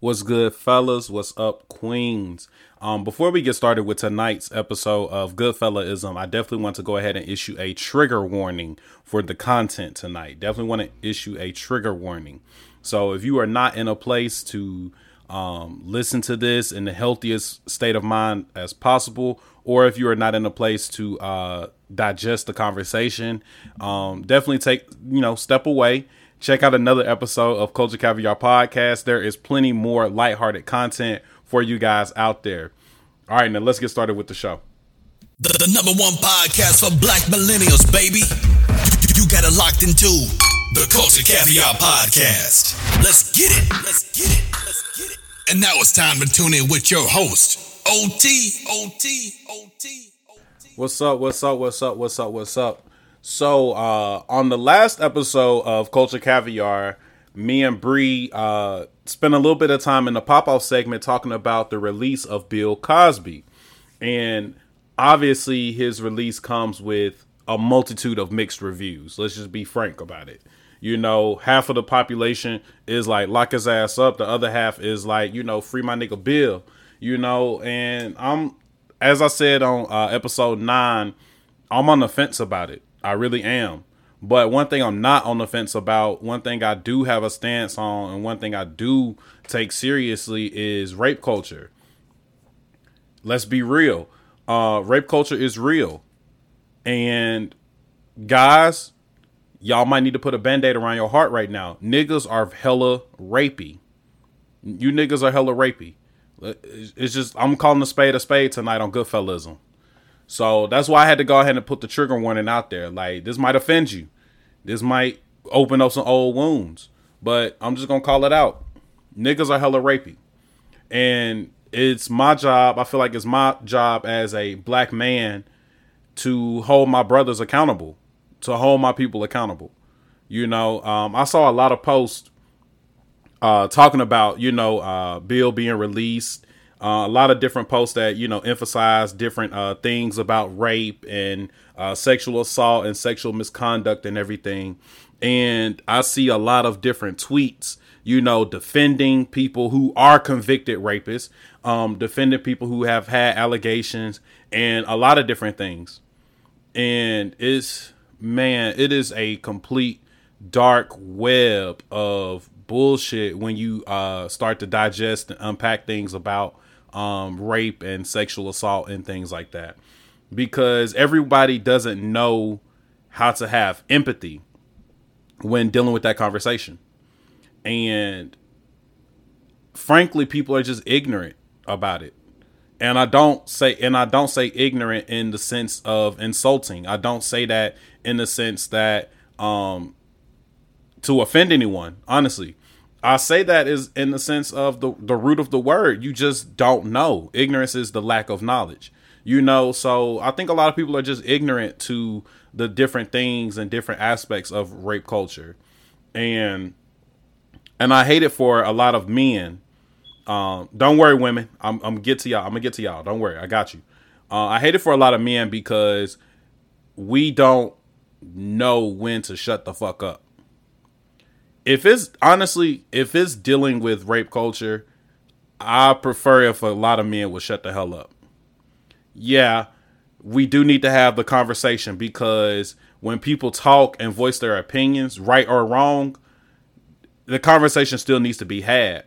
What's good, fellas? What's up, queens? Um, before we get started with tonight's episode of Goodfellaism, I definitely want to go ahead and issue a trigger warning for the content tonight. Definitely want to issue a trigger warning. So if you are not in a place to um, listen to this in the healthiest state of mind as possible, or if you are not in a place to uh, digest the conversation, um, definitely take you know step away check out another episode of Culture Caviar Podcast. There is plenty more lighthearted content for you guys out there. All right, now let's get started with the show. The, the number one podcast for black millennials, baby. You, you got it locked into the Culture Caviar Podcast. Let's get it. Let's get it. Let's get it. And now it's time to tune in with your host, OT, OT, OT. What's up? What's up? What's up? What's up? What's up? So uh, on the last episode of Culture Caviar, me and Bree uh, spent a little bit of time in the pop off segment talking about the release of Bill Cosby, and obviously his release comes with a multitude of mixed reviews. Let's just be frank about it. You know, half of the population is like lock his ass up. The other half is like, you know, free my nigga Bill. You know, and I'm as I said on uh, episode nine, I'm on the fence about it. I really am. But one thing I'm not on the fence about, one thing I do have a stance on, and one thing I do take seriously is rape culture. Let's be real. Uh, rape culture is real. And guys, y'all might need to put a band aid around your heart right now. Niggas are hella rapey. You niggas are hella rapey. It's just, I'm calling a spade a spade tonight on Goodfellaism. So that's why I had to go ahead and put the trigger warning out there. Like this might offend you. This might open up some old wounds. But I'm just gonna call it out. Niggas are hella rapey. And it's my job, I feel like it's my job as a black man to hold my brothers accountable, to hold my people accountable. You know, um, I saw a lot of posts uh, talking about, you know, uh, Bill being released uh, a lot of different posts that you know emphasize different uh, things about rape and uh, sexual assault and sexual misconduct and everything. And I see a lot of different tweets, you know, defending people who are convicted rapists, um, defending people who have had allegations, and a lot of different things. And it's man, it is a complete dark web of bullshit when you uh, start to digest and unpack things about um, rape and sexual assault and things like that because everybody doesn't know how to have empathy when dealing with that conversation. And frankly, people are just ignorant about it. And I don't say and I don't say ignorant in the sense of insulting. I don't say that in the sense that um to offend anyone, honestly. I say that is in the sense of the the root of the word. You just don't know. Ignorance is the lack of knowledge. You know, so I think a lot of people are just ignorant to the different things and different aspects of rape culture. And and I hate it for a lot of men. Um, don't worry, women. I'm I'm get to y'all. I'm gonna get to y'all. Don't worry, I got you. Uh, I hate it for a lot of men because we don't know when to shut the fuck up if it's honestly, if it's dealing with rape culture, I prefer if a lot of men would shut the hell up. Yeah, we do need to have the conversation because when people talk and voice their opinions, right or wrong, the conversation still needs to be had.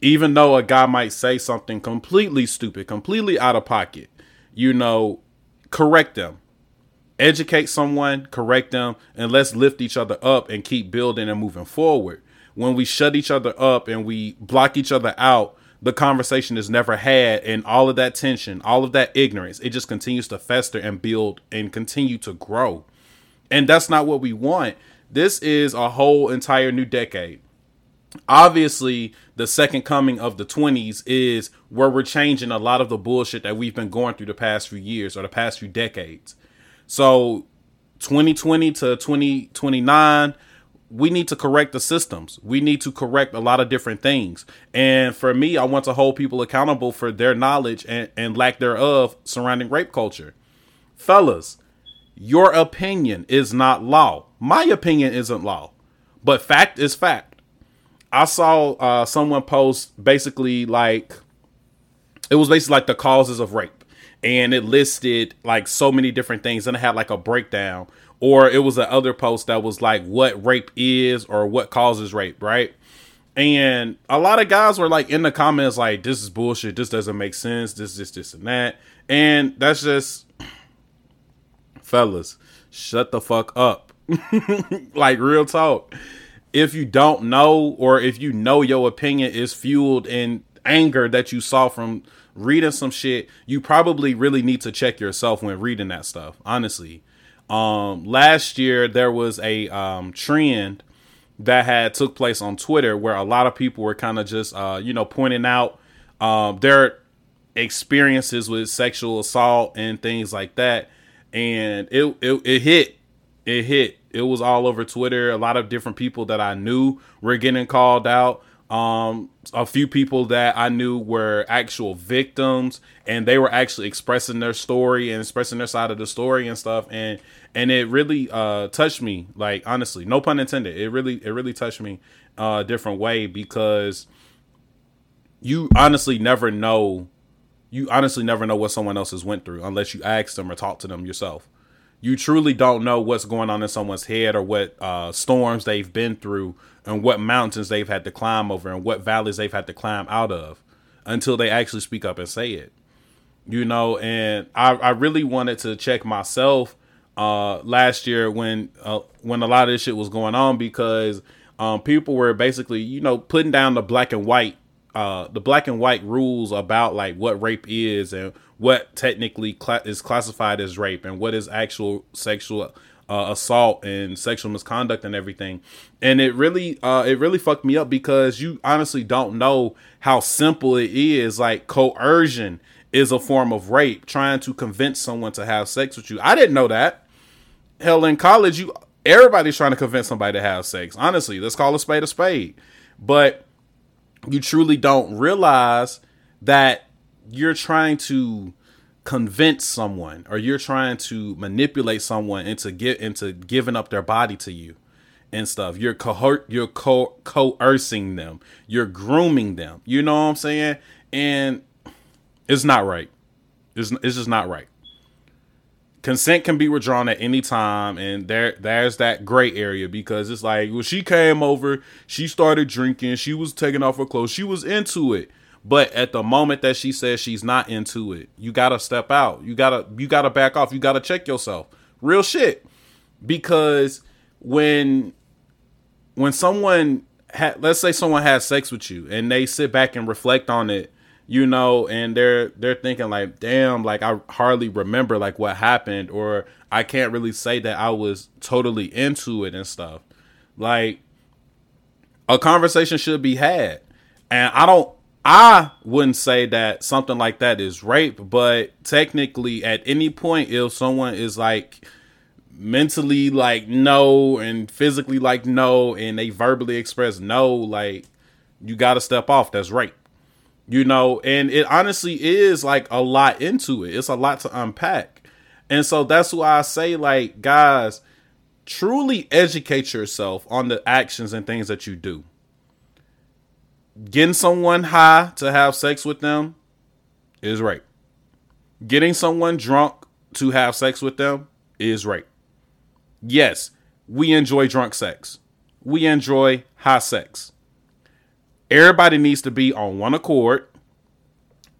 Even though a guy might say something completely stupid, completely out of pocket, you know, correct them educate someone, correct them, and let's lift each other up and keep building and moving forward. When we shut each other up and we block each other out, the conversation is never had, and all of that tension, all of that ignorance, it just continues to fester and build and continue to grow. And that's not what we want. This is a whole entire new decade. Obviously, the second coming of the 20s is where we're changing a lot of the bullshit that we've been going through the past few years or the past few decades. So 2020 to 2029 we need to correct the systems. We need to correct a lot of different things. And for me, I want to hold people accountable for their knowledge and, and lack thereof surrounding rape culture. Fellas, your opinion is not law. My opinion isn't law. But fact is fact. I saw uh, someone post basically like it was basically like the causes of rape, and it listed like so many different things, and it had like a breakdown. Or it was another post that was like what rape is or what causes rape, right? And a lot of guys were like in the comments, like, this is bullshit. This doesn't make sense. This, this, this, and that. And that's just, fellas, shut the fuck up. like, real talk. If you don't know, or if you know your opinion is fueled in anger that you saw from reading some shit, you probably really need to check yourself when reading that stuff, honestly. Um, last year, there was a um, trend that had took place on Twitter where a lot of people were kind of just uh, you know pointing out um, their experiences with sexual assault and things like that, and it, it it hit it hit it was all over Twitter. A lot of different people that I knew were getting called out. Um, a few people that I knew were actual victims, and they were actually expressing their story and expressing their side of the story and stuff. And and it really uh, touched me. Like honestly, no pun intended. It really it really touched me uh, a different way because you honestly never know. You honestly never know what someone else has went through unless you ask them or talk to them yourself. You truly don't know what's going on in someone's head or what uh, storms they've been through and what mountains they've had to climb over and what valleys they've had to climb out of until they actually speak up and say it. You know, and I, I really wanted to check myself uh, last year when uh, when a lot of this shit was going on because um, people were basically you know putting down the black and white uh, the black and white rules about like what rape is and what technically is classified as rape and what is actual sexual uh, assault and sexual misconduct and everything. And it really uh, it really fucked me up because you honestly don't know how simple it is. Like coercion is a form of rape trying to convince someone to have sex with you. I didn't know that. Hell in college you everybody's trying to convince somebody to have sex. Honestly let's call a spade a spade. But you truly don't realize that you're trying to convince someone or you're trying to manipulate someone into get into giving up their body to you and stuff. You're cohort you're co- coercing them. You're grooming them. You know what i'm saying? And it's not right. It's, it's just not right. Consent can be withdrawn at any time and there there's that gray area because it's like well she came over she started drinking she was taking off her clothes she was into it but at the moment that she says she's not into it you gotta step out you gotta you gotta back off you gotta check yourself real shit because when when someone ha- let's say someone has sex with you and they sit back and reflect on it you know, and they're they're thinking like, damn, like I hardly remember like what happened, or I can't really say that I was totally into it and stuff. Like a conversation should be had. And I don't I wouldn't say that something like that is rape, but technically at any point if someone is like mentally like no and physically like no and they verbally express no, like you got to step off. That's rape. You know? And it honestly is like a lot into it. It's a lot to unpack. And so that's why i say like guys truly educate yourself on the actions and things that you do getting someone high to have sex with them is rape getting someone drunk to have sex with them is rape yes we enjoy drunk sex we enjoy high sex everybody needs to be on one accord.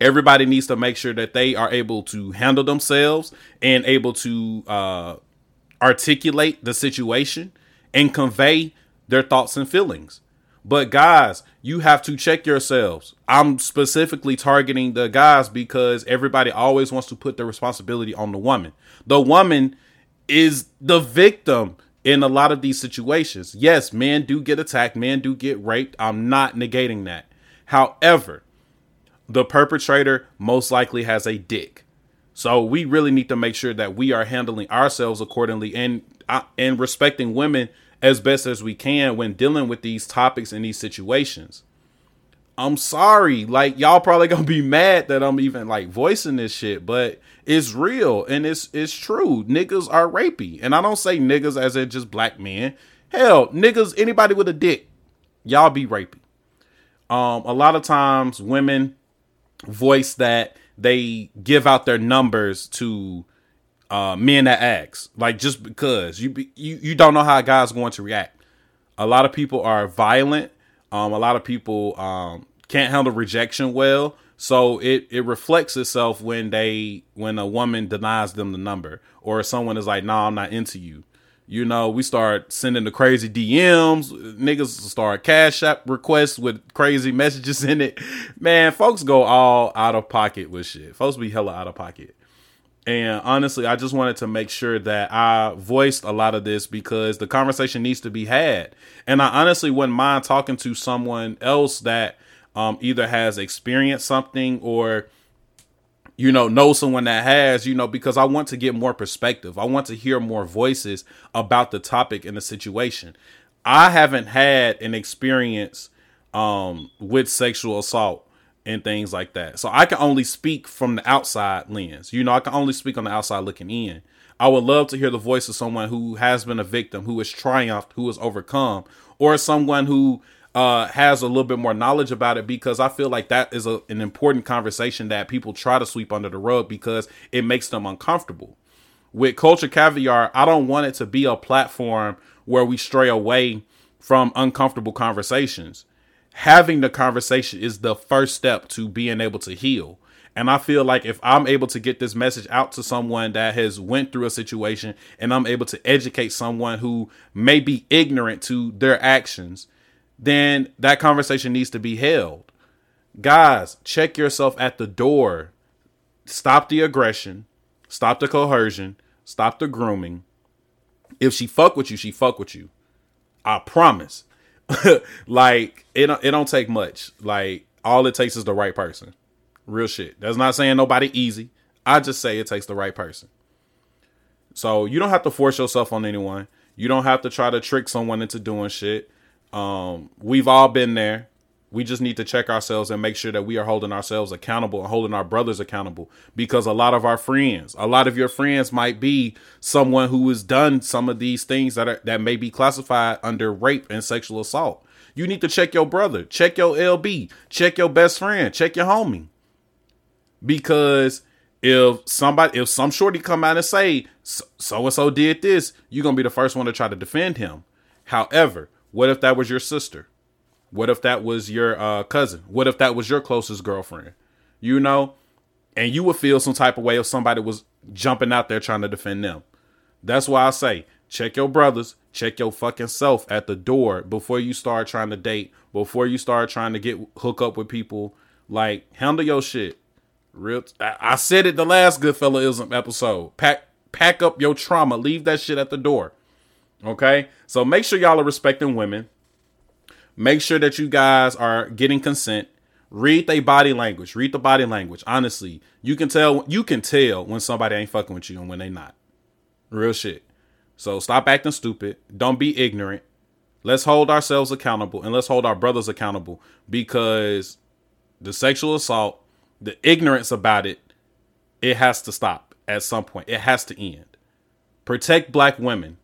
Everybody needs to make sure that they are able to handle themselves and able to uh, articulate the situation and convey their thoughts and feelings. But guys, you have to check yourselves. I'm specifically targeting the guys because everybody always wants to put the responsibility on the woman. The woman is the victim in a lot of these situations. Yes, men do get attacked, men do get raped. I'm not negating that. However, the perpetrator most likely has a dick. So we really need to make sure that we are handling ourselves accordingly and uh, and respecting women as best as we can when dealing with these topics and these situations. I'm sorry, like y'all probably gonna be mad that I'm even like voicing this shit, but it's real and it's it's true. Niggas are rapey, and I don't say niggas as in just black men. Hell, niggas, anybody with a dick, y'all be rapey. Um, a lot of times women voice that they give out their numbers to uh, men that ask, like just because you you you don't know how a guy's going to react. A lot of people are violent. Um, a lot of people um, can't handle rejection well, so it it reflects itself when they when a woman denies them the number or someone is like, "No, nah, I'm not into you." You know, we start sending the crazy DMs. Niggas start cash app requests with crazy messages in it. Man, folks go all out of pocket with shit. Folks be hella out of pocket. And honestly, I just wanted to make sure that I voiced a lot of this because the conversation needs to be had. And I honestly wouldn't mind talking to someone else that um, either has experienced something or, you know, know someone that has, you know, because I want to get more perspective. I want to hear more voices about the topic and the situation. I haven't had an experience um, with sexual assault and things like that. So I can only speak from the outside lens. You know, I can only speak on the outside looking in. I would love to hear the voice of someone who has been a victim, who has triumphed, who has overcome, or someone who uh, has a little bit more knowledge about it because I feel like that is a, an important conversation that people try to sweep under the rug because it makes them uncomfortable. With Culture Caviar, I don't want it to be a platform where we stray away from uncomfortable conversations having the conversation is the first step to being able to heal. And I feel like if I'm able to get this message out to someone that has went through a situation and I'm able to educate someone who may be ignorant to their actions, then that conversation needs to be held. Guys, check yourself at the door. Stop the aggression, stop the coercion, stop the grooming. If she fuck with you, she fuck with you. I promise. like it it don't take much. Like all it takes is the right person. Real shit. That's not saying nobody easy. I just say it takes the right person. So you don't have to force yourself on anyone. You don't have to try to trick someone into doing shit. Um, we've all been there. We just need to check ourselves and make sure that we are holding ourselves accountable and holding our brothers accountable because a lot of our friends, a lot of your friends might be someone who has done some of these things that are that may be classified under rape and sexual assault. You need to check your brother, check your LB, check your best friend, check your homie. Because if somebody if some shorty come out and say so and so did this, you're going to be the first one to try to defend him. However, what if that was your sister? What if that was your uh, cousin? What if that was your closest girlfriend? You know, and you would feel some type of way if somebody was jumping out there trying to defend them. That's why I say check your brothers, check your fucking self at the door before you start trying to date, before you start trying to get hook up with people. Like handle your shit. Real, I said it the last Goodfellaism episode. Pack pack up your trauma. Leave that shit at the door. Okay, so make sure y'all are respecting women. Make sure that you guys are getting consent. Read their body language. Read the body language. Honestly, you can tell you can tell when somebody ain't fucking with you and when they not. Real shit. So stop acting stupid. Don't be ignorant. Let's hold ourselves accountable and let's hold our brothers accountable because the sexual assault, the ignorance about it, it has to stop at some point. It has to end. Protect black women.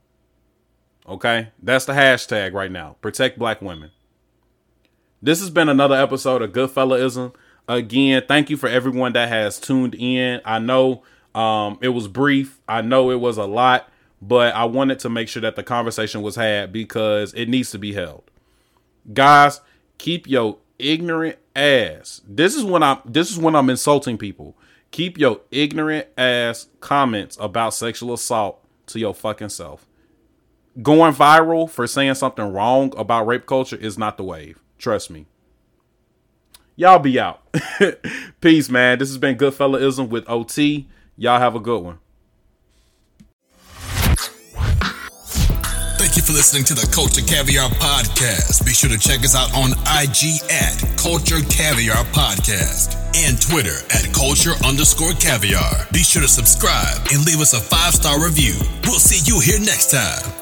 Okay? That's the hashtag right now. Protect black women. This has been another episode of Goodfellaism. Again, thank you for everyone that has tuned in. I know um, it was brief. I know it was a lot, but I wanted to make sure that the conversation was had because it needs to be held. Guys, keep your ignorant ass. This is when I'm this is when I'm insulting people. Keep your ignorant ass comments about sexual assault to your fucking self. Going viral for saying something wrong about rape culture is not the wave. Trust me. Y'all be out. Peace, man. This has been Goodfellaism with OT. Y'all have a good one. Thank you for listening to the Culture Caviar Podcast. Be sure to check us out on IG at Culture Caviar Podcast and Twitter at Culture underscore caviar. Be sure to subscribe and leave us a five star review. We'll see you here next time.